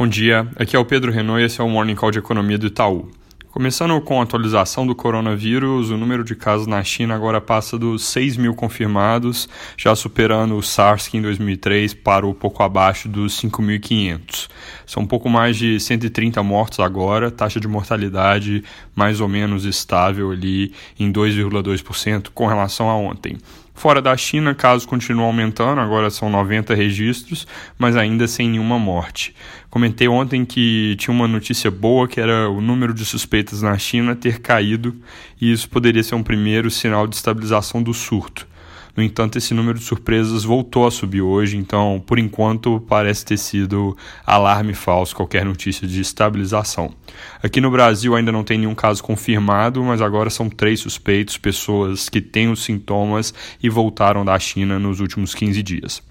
Bom dia, aqui é o Pedro Renault e esse é o Morning Call de Economia do Itaú. Começando com a atualização do coronavírus, o número de casos na China agora passa dos 6 mil confirmados, já superando o SARS que em 2003 parou pouco abaixo dos 5.500. São um pouco mais de 130 mortos agora, taxa de mortalidade mais ou menos estável ali em 2,2% com relação a ontem. Fora da China, casos continuam aumentando, agora são 90 registros, mas ainda sem nenhuma morte. Comentei ontem que tinha uma notícia boa, que era o número de suspeitas na China ter caído, e isso poderia ser um primeiro sinal de estabilização do surto. No entanto, esse número de surpresas voltou a subir hoje, então, por enquanto, parece ter sido alarme falso qualquer notícia de estabilização. Aqui no Brasil ainda não tem nenhum caso confirmado, mas agora são três suspeitos, pessoas que têm os sintomas e voltaram da China nos últimos 15 dias.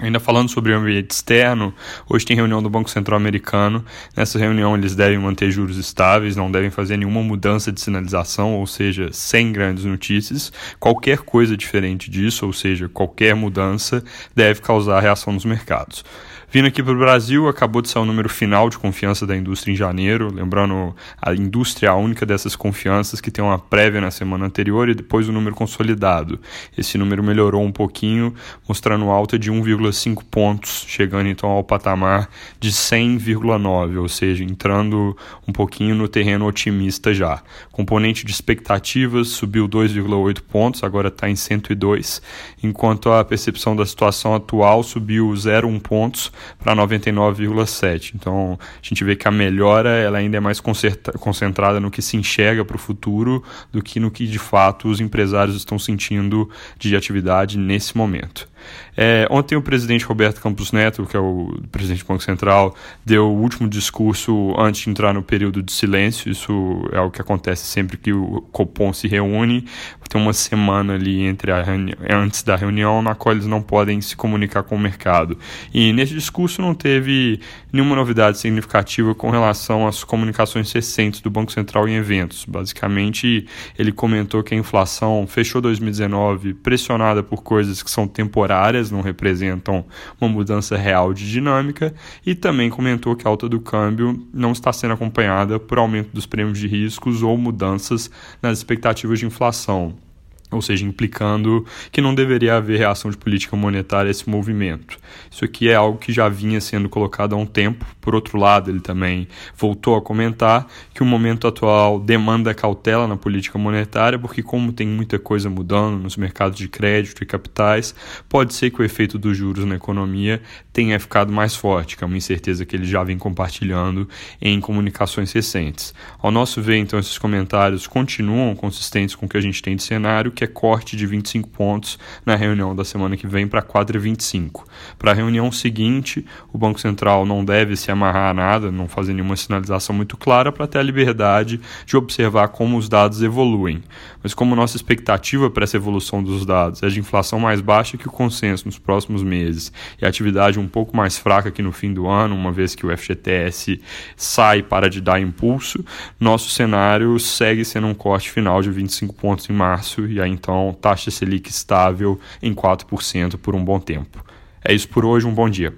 Ainda falando sobre o ambiente externo, hoje tem reunião do Banco Central Americano. Nessa reunião, eles devem manter juros estáveis, não devem fazer nenhuma mudança de sinalização, ou seja, sem grandes notícias. Qualquer coisa diferente disso, ou seja, qualquer mudança, deve causar reação nos mercados. Vindo aqui para o Brasil, acabou de sair o número final de confiança da indústria em janeiro. Lembrando, a indústria é a única dessas confianças que tem uma prévia na semana anterior e depois o número consolidado. Esse número melhorou um pouquinho, mostrando alta de 1,5 pontos, chegando então ao patamar de 100,9, ou seja, entrando um pouquinho no terreno otimista já. Componente de expectativas subiu 2,8 pontos, agora está em 102, enquanto a percepção da situação atual subiu 0,1 pontos para 99,7. Então, a gente vê que a melhora ela ainda é mais concentrada no que se enxerga para o futuro do que no que de fato os empresários estão sentindo de atividade nesse momento. É, ontem o presidente Roberto Campos Neto, que é o presidente do Banco Central, deu o último discurso antes de entrar no período de silêncio. Isso é o que acontece sempre que o Copom se reúne. Tem uma semana ali entre a antes da reunião na qual eles não podem se comunicar com o mercado. E nesse discurso não teve nenhuma novidade significativa com relação às comunicações recentes do Banco Central em eventos. Basicamente, ele comentou que a inflação fechou 2019 pressionada por coisas que são temporárias temporárias, não representam uma mudança real de dinâmica, e também comentou que a alta do câmbio não está sendo acompanhada por aumento dos prêmios de riscos ou mudanças nas expectativas de inflação ou seja, implicando que não deveria haver reação de política monetária a esse movimento. Isso aqui é algo que já vinha sendo colocado há um tempo. Por outro lado, ele também voltou a comentar que o momento atual demanda cautela na política monetária, porque, como tem muita coisa mudando nos mercados de crédito e capitais, pode ser que o efeito dos juros na economia tenha ficado mais forte, que é uma incerteza que ele já vem compartilhando em comunicações recentes. Ao nosso ver, então, esses comentários continuam consistentes com o que a gente tem de cenário que é corte de 25 pontos na reunião da semana que vem para 4,25. Para a reunião seguinte, o Banco Central não deve se amarrar a nada, não fazer nenhuma sinalização muito clara para ter a liberdade de observar como os dados evoluem. Mas como nossa expectativa para essa evolução dos dados é de inflação mais baixa que o consenso nos próximos meses e atividade um pouco mais fraca aqui no fim do ano, uma vez que o FGTS sai para de dar impulso, nosso cenário segue sendo um corte final de 25 pontos em março e aí então taxa Selic estável em 4% por um bom tempo. É isso por hoje, um bom dia.